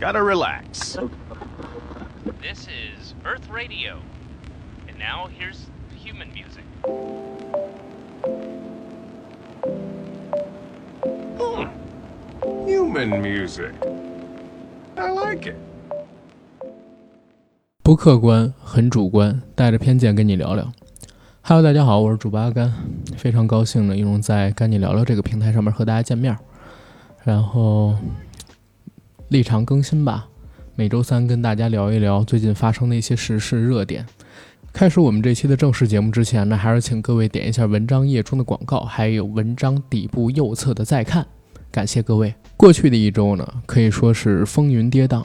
Gotta relax. This is Earth Radio. And now here's human music. Human music. I like it. 不客观，很主观，带着偏见跟你聊聊。Hello，大家好，我是主播阿甘，非常高兴呢一种在跟你聊聊这个平台上面和大家见面。然后立场更新吧，每周三跟大家聊一聊最近发生的一些时事热点。开始我们这期的正式节目之前呢，还是请各位点一下文章页中的广告，还有文章底部右侧的再看，感谢各位。过去的一周呢，可以说是风云跌宕。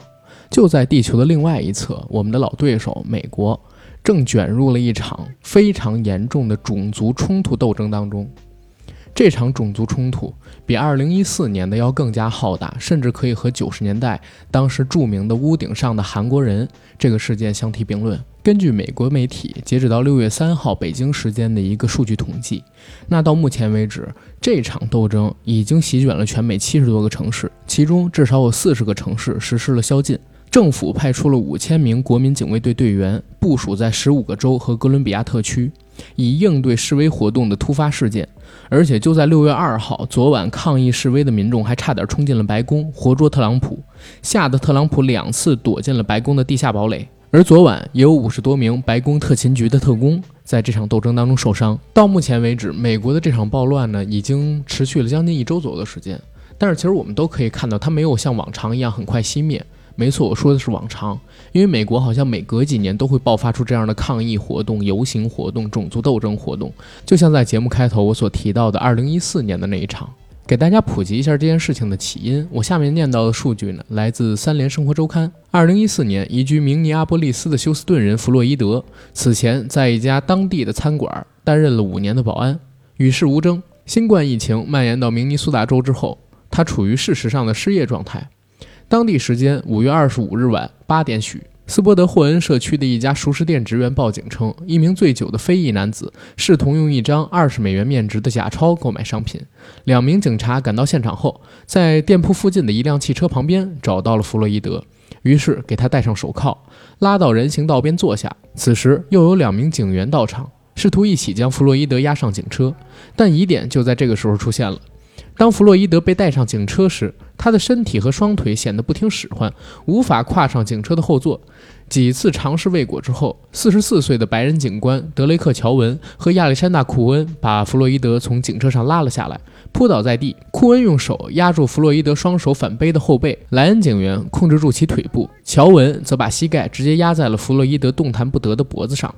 就在地球的另外一侧，我们的老对手美国正卷入了一场非常严重的种族冲突斗争当中。这场种族冲突比2014年的要更加浩大，甚至可以和90年代当时著名的屋顶上的韩国人这个事件相提并论。根据美国媒体截止到6月3号北京时间的一个数据统计，那到目前为止，这场斗争已经席卷了全美70多个城市，其中至少有40个城市实施了宵禁。政府派出了五千名国民警卫队队员部署在十五个州和哥伦比亚特区，以应对示威活动的突发事件。而且就在六月二号，昨晚抗议示威的民众还差点冲进了白宫，活捉特朗普，吓得特朗普两次躲进了白宫的地下堡垒。而昨晚也有五十多名白宫特勤局的特工在这场斗争当中受伤。到目前为止，美国的这场暴乱呢，已经持续了将近一周左右的时间。但是其实我们都可以看到，它没有像往常一样很快熄灭。没错，我说的是往常，因为美国好像每隔几年都会爆发出这样的抗议活动、游行活动、种族斗争活动，就像在节目开头我所提到的2014年的那一场。给大家普及一下这件事情的起因，我下面念到的数据呢，来自《三联生活周刊》。2014年，移居明尼阿波利斯的休斯顿人弗洛伊德，此前在一家当地的餐馆担任了五年的保安，与世无争。新冠疫情蔓延到明尼苏达州之后，他处于事实上的失业状态。当地时间五月二十五日晚八点许，斯波德霍恩社区的一家熟食店职员报警称，一名醉酒的非裔男子试图用一张二十美元面值的假钞购买商品。两名警察赶到现场后，在店铺附近的一辆汽车旁边找到了弗洛伊德，于是给他戴上手铐，拉到人行道边坐下。此时，又有两名警员到场，试图一起将弗洛伊德押上警车。但疑点就在这个时候出现了。当弗洛伊德被带上警车时，他的身体和双腿显得不听使唤，无法跨上警车的后座。几次尝试未果之后，四十四岁的白人警官德雷克·乔文和亚历山大·库恩把弗洛伊德从警车上拉了下来，扑倒在地。库恩用手压住弗洛伊德双手反背的后背，莱恩警员控制住其腿部，乔文则把膝盖直接压在了弗洛伊德动弹不得的脖子上。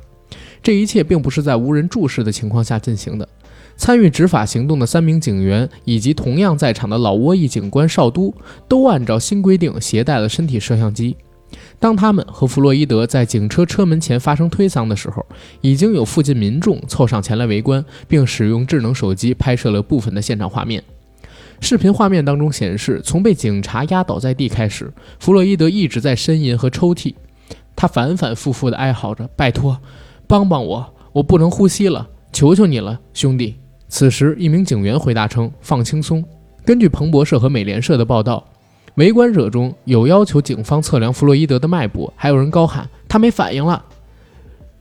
这一切并不是在无人注视的情况下进行的。参与执法行动的三名警员以及同样在场的老挝裔警官少都，都按照新规定携带了身体摄像机。当他们和弗洛伊德在警车车门前发生推搡的时候，已经有附近民众凑上前来围观，并使用智能手机拍摄了部分的现场画面。视频画面当中显示，从被警察压倒在地开始，弗洛伊德一直在呻吟和抽泣，他反反复复地哀嚎着：“拜托，帮帮我，我不能呼吸了，求求你了，兄弟！”此时，一名警员回答称：“放轻松。”根据彭博社和美联社的报道，围观者中有要求警方测量弗洛伊德的脉搏，还有人高喊：“他没反应了。”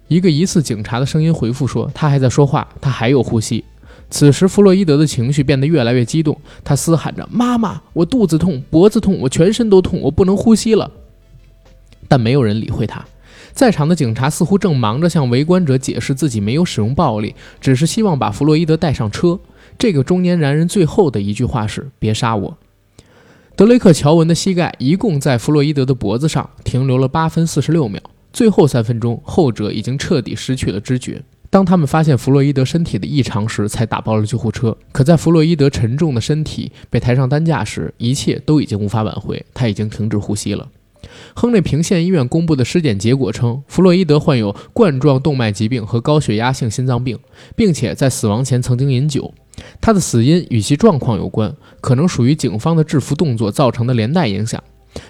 一个疑似警察的声音回复说：“他还在说话，他还有呼吸。”此时，弗洛伊德的情绪变得越来越激动，他嘶喊着：“妈妈，我肚子痛，脖子痛，我全身都痛，我不能呼吸了。”但没有人理会他。在场的警察似乎正忙着向围观者解释自己没有使用暴力，只是希望把弗洛伊德带上车。这个中年男人最后的一句话是：“别杀我。”德雷克·乔文的膝盖一共在弗洛伊德的脖子上停留了八分四十六秒，最后三分钟，后者已经彻底失去了知觉。当他们发现弗洛伊德身体的异常时，才打爆了救护车。可在弗洛伊德沉重的身体被抬上担架时，一切都已经无法挽回，他已经停止呼吸了。亨利平县医院公布的尸检结果称，弗洛伊德患有冠状动脉疾病和高血压性心脏病，并且在死亡前曾经饮酒。他的死因与其状况有关，可能属于警方的制服动作造成的连带影响，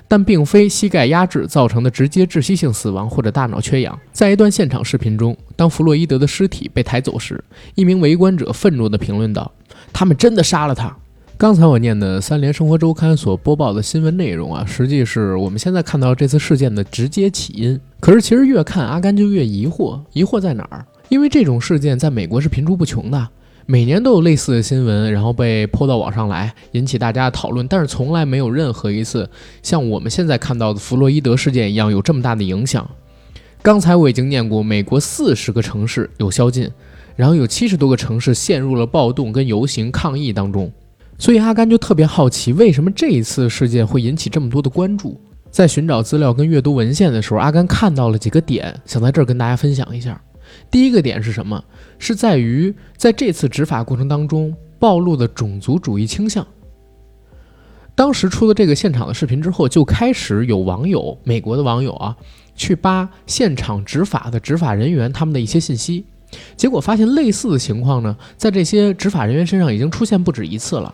但并非膝盖压制造成的直接窒息性死亡或者大脑缺氧。在一段现场视频中，当弗洛伊德的尸体被抬走时，一名围观者愤怒地评论道：“他们真的杀了他。”刚才我念的三联生活周刊所播报的新闻内容啊，实际是我们现在看到这次事件的直接起因。可是其实越看阿甘就越疑惑，疑惑在哪儿？因为这种事件在美国是频出不穷的，每年都有类似的新闻，然后被泼到网上来，引起大家的讨论。但是从来没有任何一次像我们现在看到的弗洛伊德事件一样有这么大的影响。刚才我已经念过，美国四十个城市有宵禁，然后有七十多个城市陷入了暴动跟游行抗议当中。所以阿甘就特别好奇，为什么这一次事件会引起这么多的关注？在寻找资料跟阅读文献的时候，阿甘看到了几个点，想在这儿跟大家分享一下。第一个点是什么？是在于在这次执法过程当中暴露的种族主义倾向。当时出了这个现场的视频之后，就开始有网友，美国的网友啊，去扒现场执法的执法人员他们的一些信息，结果发现类似的情况呢，在这些执法人员身上已经出现不止一次了。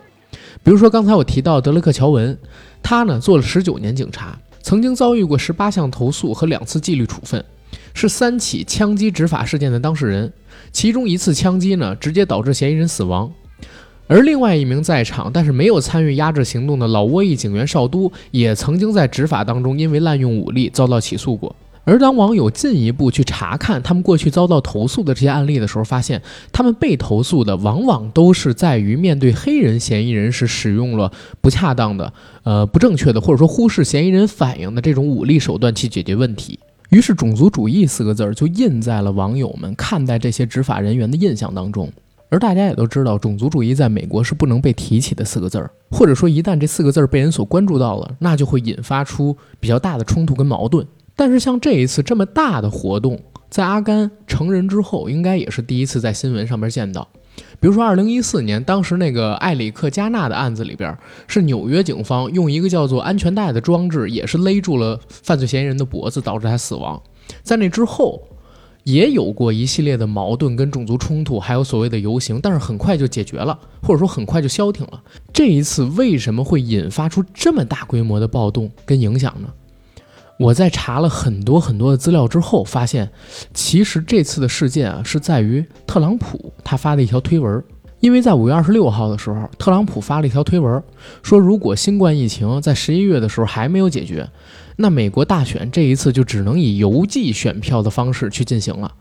比如说，刚才我提到德雷克·乔文，他呢做了十九年警察，曾经遭遇过十八项投诉和两次纪律处分，是三起枪击执法事件的当事人。其中一次枪击呢，直接导致嫌疑人死亡。而另外一名在场但是没有参与压制行动的老挝裔警员少都，也曾经在执法当中因为滥用武力遭到起诉过。而当网友进一步去查看他们过去遭到投诉的这些案例的时候，发现他们被投诉的往往都是在于面对黑人嫌疑人时使用了不恰当的、呃不正确的，或者说忽视嫌疑人反应的这种武力手段去解决问题。于是“种族主义”四个字儿就印在了网友们看待这些执法人员的印象当中。而大家也都知道，种族主义在美国是不能被提起的四个字儿，或者说一旦这四个字儿被人所关注到了，那就会引发出比较大的冲突跟矛盾。但是像这一次这么大的活动，在阿甘成人之后，应该也是第一次在新闻上面见到。比如说，二零一四年，当时那个埃里克加纳的案子里边，是纽约警方用一个叫做安全带的装置，也是勒住了犯罪嫌疑人的脖子，导致他死亡。在那之后，也有过一系列的矛盾跟种族冲突，还有所谓的游行，但是很快就解决了，或者说很快就消停了。这一次为什么会引发出这么大规模的暴动跟影响呢？我在查了很多很多的资料之后，发现其实这次的事件啊，是在于特朗普他发的一条推文。因为在五月二十六号的时候，特朗普发了一条推文，说如果新冠疫情在十一月的时候还没有解决，那美国大选这一次就只能以邮寄选票的方式去进行了。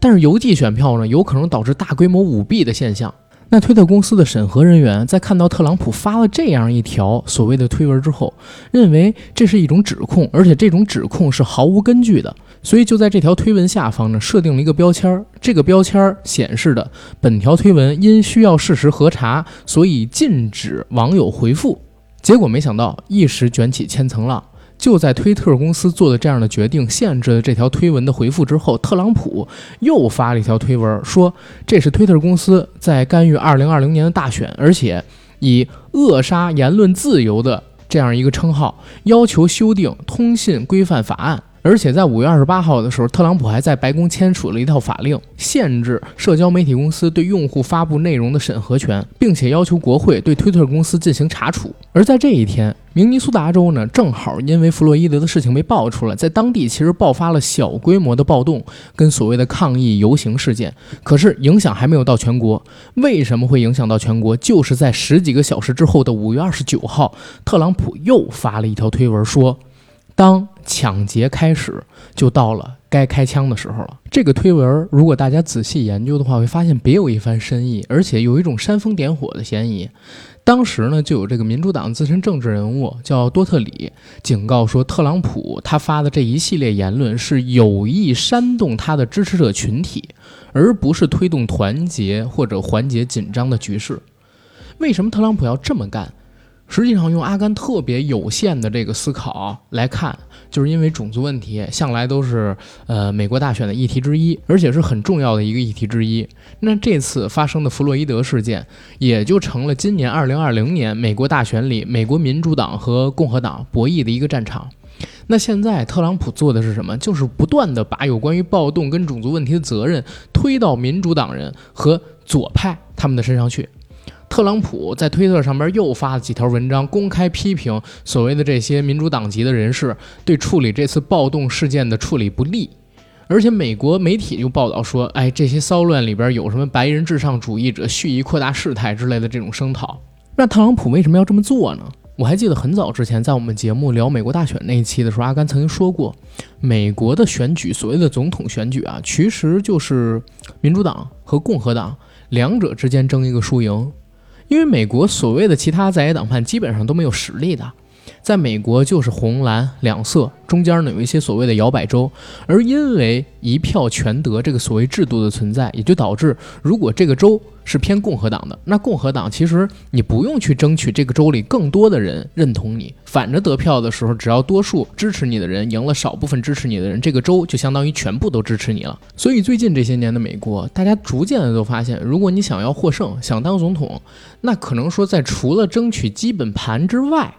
但是邮寄选票呢，有可能导致大规模舞弊的现象。那推特公司的审核人员在看到特朗普发了这样一条所谓的推文之后，认为这是一种指控，而且这种指控是毫无根据的，所以就在这条推文下方呢设定了一个标签儿，这个标签儿显示的本条推文因需要事实核查，所以禁止网友回复。结果没想到一时卷起千层浪。就在推特公司做的这样的决定，限制了这条推文的回复之后，特朗普又发了一条推文，说这是推特公司在干预2020年的大选，而且以扼杀言论自由的这样一个称号，要求修订通信规范法案。而且在五月二十八号的时候，特朗普还在白宫签署了一套法令，限制社交媒体公司对用户发布内容的审核权，并且要求国会对推特公司进行查处。而在这一天，明尼苏达州呢，正好因为弗洛伊德的事情被爆出来，在当地其实爆发了小规模的暴动跟所谓的抗议游行事件，可是影响还没有到全国。为什么会影响到全国？就是在十几个小时之后的五月二十九号，特朗普又发了一条推文说。当抢劫开始，就到了该开枪的时候了。这个推文，如果大家仔细研究的话，会发现别有一番深意，而且有一种煽风点火的嫌疑。当时呢，就有这个民主党资深政治人物叫多特里警告说，特朗普他发的这一系列言论是有意煽动他的支持者群体，而不是推动团结或者缓解紧张的局势。为什么特朗普要这么干？实际上，用阿甘特别有限的这个思考来看，就是因为种族问题向来都是呃美国大选的议题之一，而且是很重要的一个议题之一。那这次发生的弗洛伊德事件，也就成了今年二零二零年美国大选里美国民主党和共和党博弈的一个战场。那现在特朗普做的是什么？就是不断的把有关于暴动跟种族问题的责任推到民主党人和左派他们的身上去。特朗普在推特上边又发了几条文章，公开批评所谓的这些民主党籍的人士对处理这次暴动事件的处理不力，而且美国媒体就报道说，哎，这些骚乱里边有什么白人至上主义者蓄意扩大事态之类的这种声讨。那特朗普为什么要这么做呢？我还记得很早之前，在我们节目聊美国大选那一期的时候，阿甘曾经说过，美国的选举，所谓的总统选举啊，其实就是民主党和共和党两者之间争一个输赢。因为美国所谓的其他在野党派基本上都没有实力的，在美国就是红蓝两色，中间呢有一些所谓的摇摆州，而因为一票全得这个所谓制度的存在，也就导致如果这个州。是偏共和党的，那共和党其实你不用去争取这个州里更多的人认同你，反着得票的时候，只要多数支持你的人赢了少部分支持你的人，这个州就相当于全部都支持你了。所以最近这些年的美国，大家逐渐的都发现，如果你想要获胜，想当总统，那可能说在除了争取基本盘之外，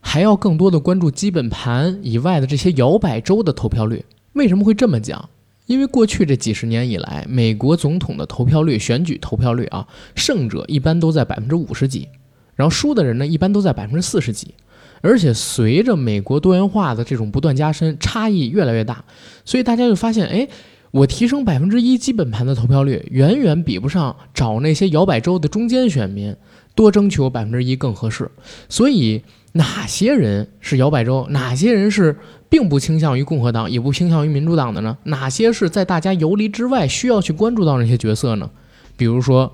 还要更多的关注基本盘以外的这些摇摆州的投票率。为什么会这么讲？因为过去这几十年以来，美国总统的投票率、选举投票率啊，胜者一般都在百分之五十几，然后输的人呢，一般都在百分之四十几。而且随着美国多元化的这种不断加深，差异越来越大，所以大家就发现，哎，我提升百分之一基本盘的投票率，远远比不上找那些摇摆州的中间选民多争取我百分之一更合适。所以哪些人是摇摆州，哪些人是？并不倾向于共和党，也不倾向于民主党的呢？哪些是在大家游离之外需要去关注到那些角色呢？比如说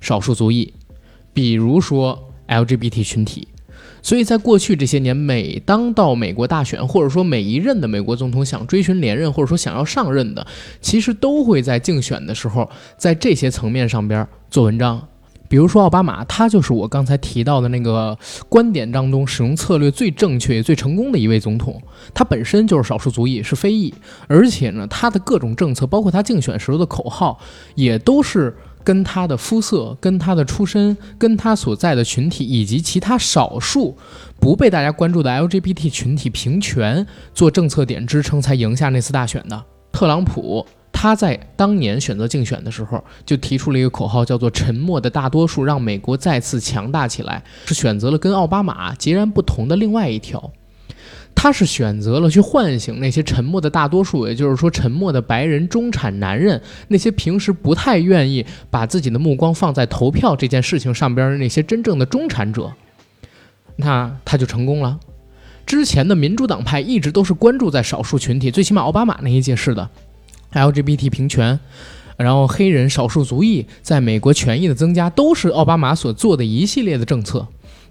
少数族裔，比如说 LGBT 群体。所以在过去这些年，每当到美国大选，或者说每一任的美国总统想追寻连任，或者说想要上任的，其实都会在竞选的时候，在这些层面上边做文章。比如说奥巴马，他就是我刚才提到的那个观点当中使用策略最正确也、最成功的一位总统。他本身就是少数族裔，是非裔，而且呢，他的各种政策，包括他竞选时候的口号，也都是跟他的肤色、跟他的出身、跟他所在的群体以及其他少数不被大家关注的 LGBT 群体平权做政策点支撑，才赢下那次大选的。特朗普。他在当年选择竞选的时候，就提出了一个口号，叫做“沉默的大多数让美国再次强大起来”，是选择了跟奥巴马截然不同的另外一条。他是选择了去唤醒那些沉默的大多数，也就是说，沉默的白人中产男人，那些平时不太愿意把自己的目光放在投票这件事情上边的那些真正的中产者。那他就成功了。之前的民主党派一直都是关注在少数群体，最起码奥巴马那一届是的。LGBT 平权，然后黑人少数族裔在美国权益的增加，都是奥巴马所做的一系列的政策。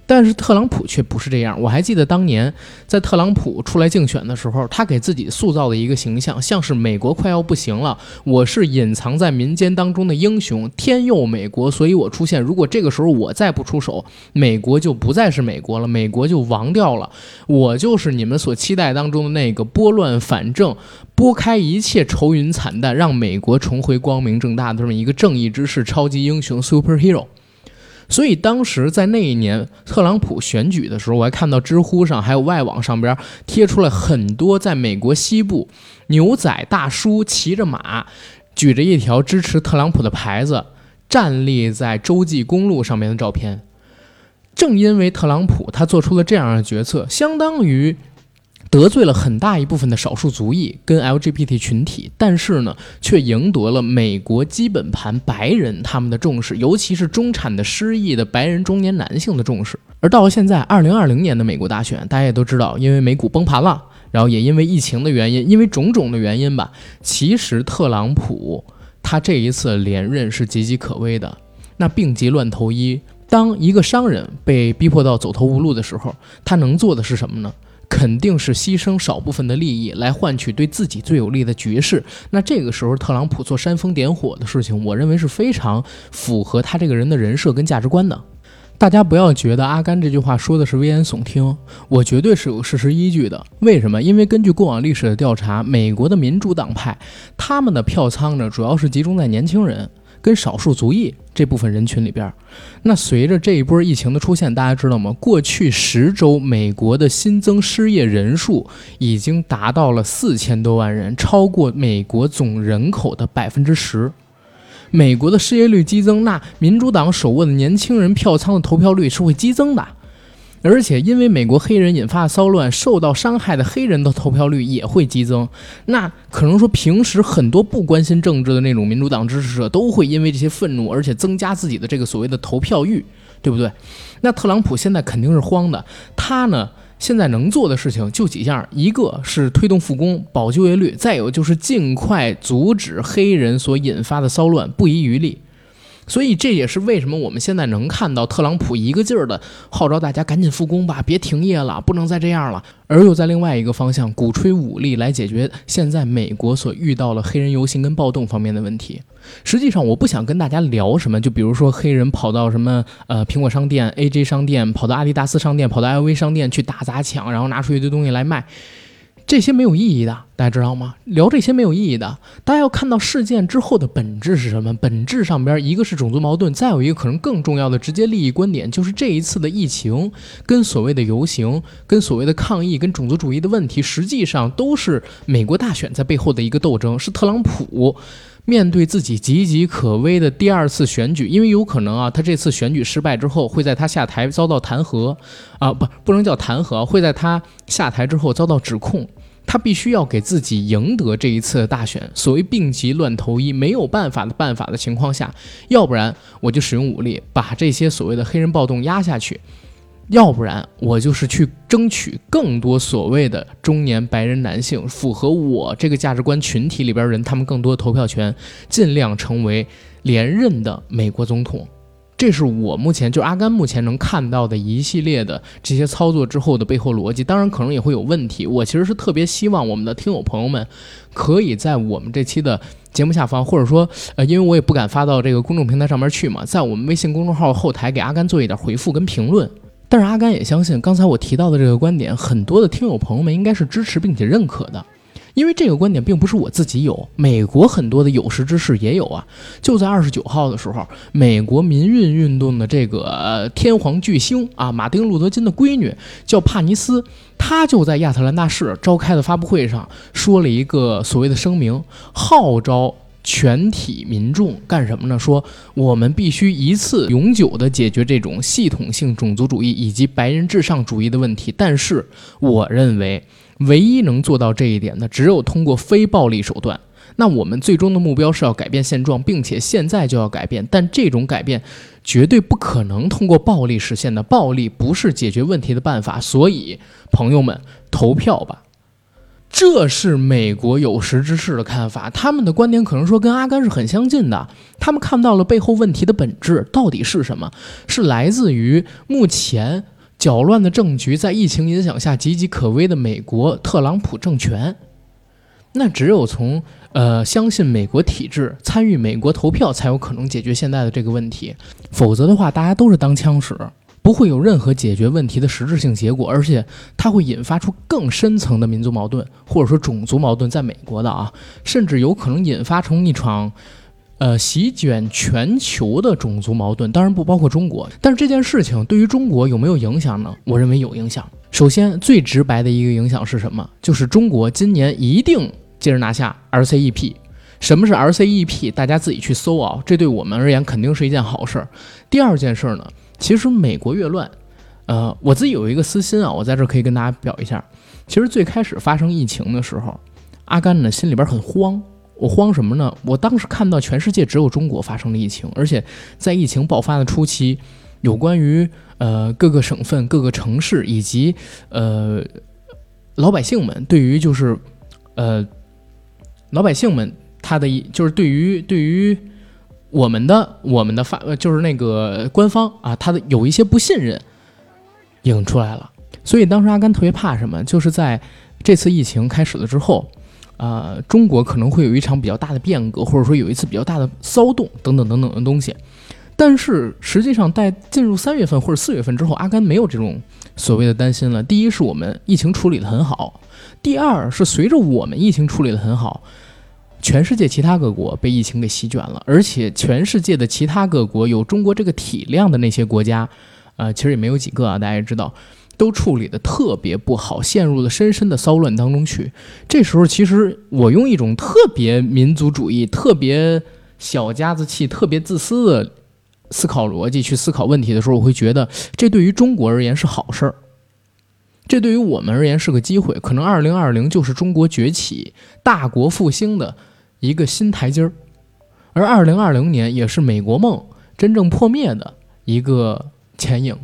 但是特朗普却不是这样。我还记得当年在特朗普出来竞选的时候，他给自己塑造的一个形象，像是美国快要不行了，我是隐藏在民间当中的英雄，天佑美国，所以我出现。如果这个时候我再不出手，美国就不再是美国了，美国就亡掉了。我就是你们所期待当中的那个拨乱反正、拨开一切愁云惨淡，让美国重回光明正大的这么一个正义之士、超级英雄 （superhero）。所以当时在那一年特朗普选举的时候，我还看到知乎上还有外网上边贴出了很多在美国西部牛仔大叔骑着马，举着一条支持特朗普的牌子，站立在洲际公路上面的照片。正因为特朗普他做出了这样的决策，相当于。得罪了很大一部分的少数族裔跟 LGBT 群体，但是呢，却赢得了美国基本盘白人他们的重视，尤其是中产的失意的白人中年男性的重视。而到了现在，二零二零年的美国大选，大家也都知道，因为美股崩盘了，然后也因为疫情的原因，因为种种的原因吧，其实特朗普他这一次连任是岌岌可危的。那病急乱投医，当一个商人被逼迫到走投无路的时候，他能做的是什么呢？肯定是牺牲少部分的利益来换取对自己最有利的局势。那这个时候，特朗普做煽风点火的事情，我认为是非常符合他这个人的人设跟价值观的。大家不要觉得阿甘这句话说的是危言耸听，我绝对是有事实依据的。为什么？因为根据过往历史的调查，美国的民主党派他们的票仓呢，主要是集中在年轻人。跟少数族裔这部分人群里边，那随着这一波疫情的出现，大家知道吗？过去十周，美国的新增失业人数已经达到了四千多万人，超过美国总人口的百分之十。美国的失业率激增，那民主党手握的年轻人票仓的投票率是会激增的。而且，因为美国黑人引发的骚乱，受到伤害的黑人的投票率也会激增。那可能说，平时很多不关心政治的那种民主党支持者，都会因为这些愤怒，而且增加自己的这个所谓的投票欲，对不对？那特朗普现在肯定是慌的，他呢现在能做的事情就几样，一个是推动复工、保就业率，再有就是尽快阻止黑人所引发的骚乱，不遗余力。所以这也是为什么我们现在能看到特朗普一个劲儿的号召大家赶紧复工吧，别停业了，不能再这样了，而又在另外一个方向鼓吹武力来解决现在美国所遇到了黑人游行跟暴动方面的问题。实际上，我不想跟大家聊什么，就比如说黑人跑到什么呃苹果商店、AJ 商店，跑到阿迪达斯商店，跑到 LV 商店去打砸抢，然后拿出一堆东西来卖。这些没有意义的，大家知道吗？聊这些没有意义的，大家要看到事件之后的本质是什么？本质上边一个是种族矛盾，再有一个可能更重要的直接利益观点，就是这一次的疫情跟所谓的游行、跟所谓的抗议、跟种族主义的问题，实际上都是美国大选在背后的一个斗争，是特朗普面对自己岌岌可危的第二次选举，因为有可能啊，他这次选举失败之后，会在他下台遭到弹劾啊，不，不能叫弹劾，会在他下台之后遭到指控。他必须要给自己赢得这一次的大选，所谓病急乱投医，没有办法的办法的情况下，要不然我就使用武力把这些所谓的黑人暴动压下去，要不然我就是去争取更多所谓的中年白人男性符合我这个价值观群体里边人他们更多的投票权，尽量成为连任的美国总统。这是我目前就阿甘目前能看到的一系列的这些操作之后的背后逻辑，当然可能也会有问题。我其实是特别希望我们的听友朋友们可以在我们这期的节目下方，或者说，呃，因为我也不敢发到这个公众平台上面去嘛，在我们微信公众号后台给阿甘做一点回复跟评论。但是阿甘也相信，刚才我提到的这个观点，很多的听友朋友们应该是支持并且认可的。因为这个观点并不是我自己有，美国很多的有识之士也有啊。就在二十九号的时候，美国民运运动的这个天皇巨星啊，马丁·路德·金的闺女叫帕尼斯，她就在亚特兰大市召开的发布会上说了一个所谓的声明，号召全体民众干什么呢？说我们必须一次永久的解决这种系统性种族主义以及白人至上主义的问题。但是，我认为。唯一能做到这一点的，只有通过非暴力手段。那我们最终的目标是要改变现状，并且现在就要改变。但这种改变绝对不可能通过暴力实现的，暴力不是解决问题的办法。所以，朋友们，投票吧！这是美国有识之士的看法，他们的观点可能说跟阿甘是很相近的。他们看到了背后问题的本质到底是什么？是来自于目前。搅乱的政局在疫情影响下岌岌可危的美国特朗普政权，那只有从呃相信美国体制、参与美国投票，才有可能解决现在的这个问题。否则的话，大家都是当枪使，不会有任何解决问题的实质性结果，而且它会引发出更深层的民族矛盾，或者说种族矛盾。在美国的啊，甚至有可能引发成一场。呃，席卷全球的种族矛盾，当然不包括中国。但是这件事情对于中国有没有影响呢？我认为有影响。首先，最直白的一个影响是什么？就是中国今年一定接着拿下 RCEP。什么是 RCEP？大家自己去搜啊，这对我们而言肯定是一件好事儿。第二件事儿呢，其实美国越乱，呃，我自己有一个私心啊，我在这可以跟大家表一下。其实最开始发生疫情的时候，阿甘呢心里边很慌。我慌什么呢？我当时看到全世界只有中国发生了疫情，而且在疫情爆发的初期，有关于呃各个省份、各个城市以及呃老百姓们对于就是呃老百姓们他的就是对于对于我们的我们的发呃就是那个官方啊，他的有一些不信任映出来了。所以当时阿甘特别怕什么？就是在这次疫情开始了之后。呃，中国可能会有一场比较大的变革，或者说有一次比较大的骚动，等等等等的东西。但是实际上，在进入三月份或者四月份之后，阿甘没有这种所谓的担心了。第一是我们疫情处理的很好，第二是随着我们疫情处理的很好，全世界其他各国被疫情给席卷了，而且全世界的其他各国有中国这个体量的那些国家，呃，其实也没有几个啊，大家也知道。都处理的特别不好，陷入了深深的骚乱当中去。这时候，其实我用一种特别民族主义、特别小家子气、特别自私的思考逻辑去思考问题的时候，我会觉得这对于中国而言是好事儿，这对于我们而言是个机会。可能二零二零就是中国崛起、大国复兴的一个新台阶儿，而二零二零年也是美国梦真正破灭的一个。前影。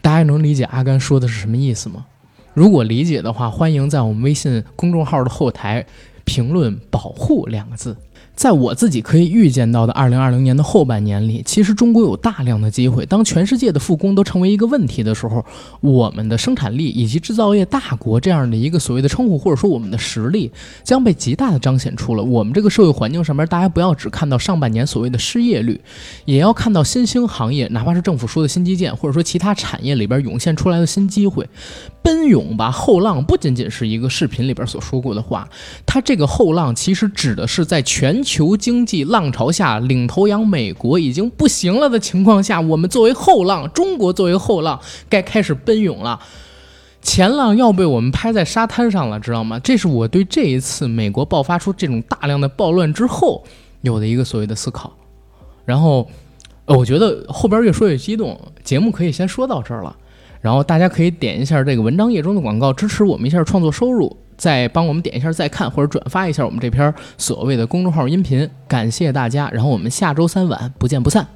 大家能理解阿甘说的是什么意思吗？如果理解的话，欢迎在我们微信公众号的后台评论“保护”两个字。在我自己可以预见到的二零二零年的后半年里，其实中国有大量的机会。当全世界的复工都成为一个问题的时候，我们的生产力以及制造业大国这样的一个所谓的称呼，或者说我们的实力，将被极大的彰显出了。我们这个社会环境上面，大家不要只看到上半年所谓的失业率，也要看到新兴行业，哪怕是政府说的新基建，或者说其他产业里边涌现出来的新机会。奔涌吧，后浪不仅仅是一个视频里边所说过的话，它这个后浪其实指的是在全球经济浪潮下，领头羊美国已经不行了的情况下，我们作为后浪，中国作为后浪，该开始奔涌了。前浪要被我们拍在沙滩上了，知道吗？这是我对这一次美国爆发出这种大量的暴乱之后有的一个所谓的思考。然后，我觉得后边越说越激动，节目可以先说到这儿了。然后大家可以点一下这个文章页中的广告，支持我们一下创作收入，再帮我们点一下再看或者转发一下我们这篇所谓的公众号音频，感谢大家。然后我们下周三晚不见不散。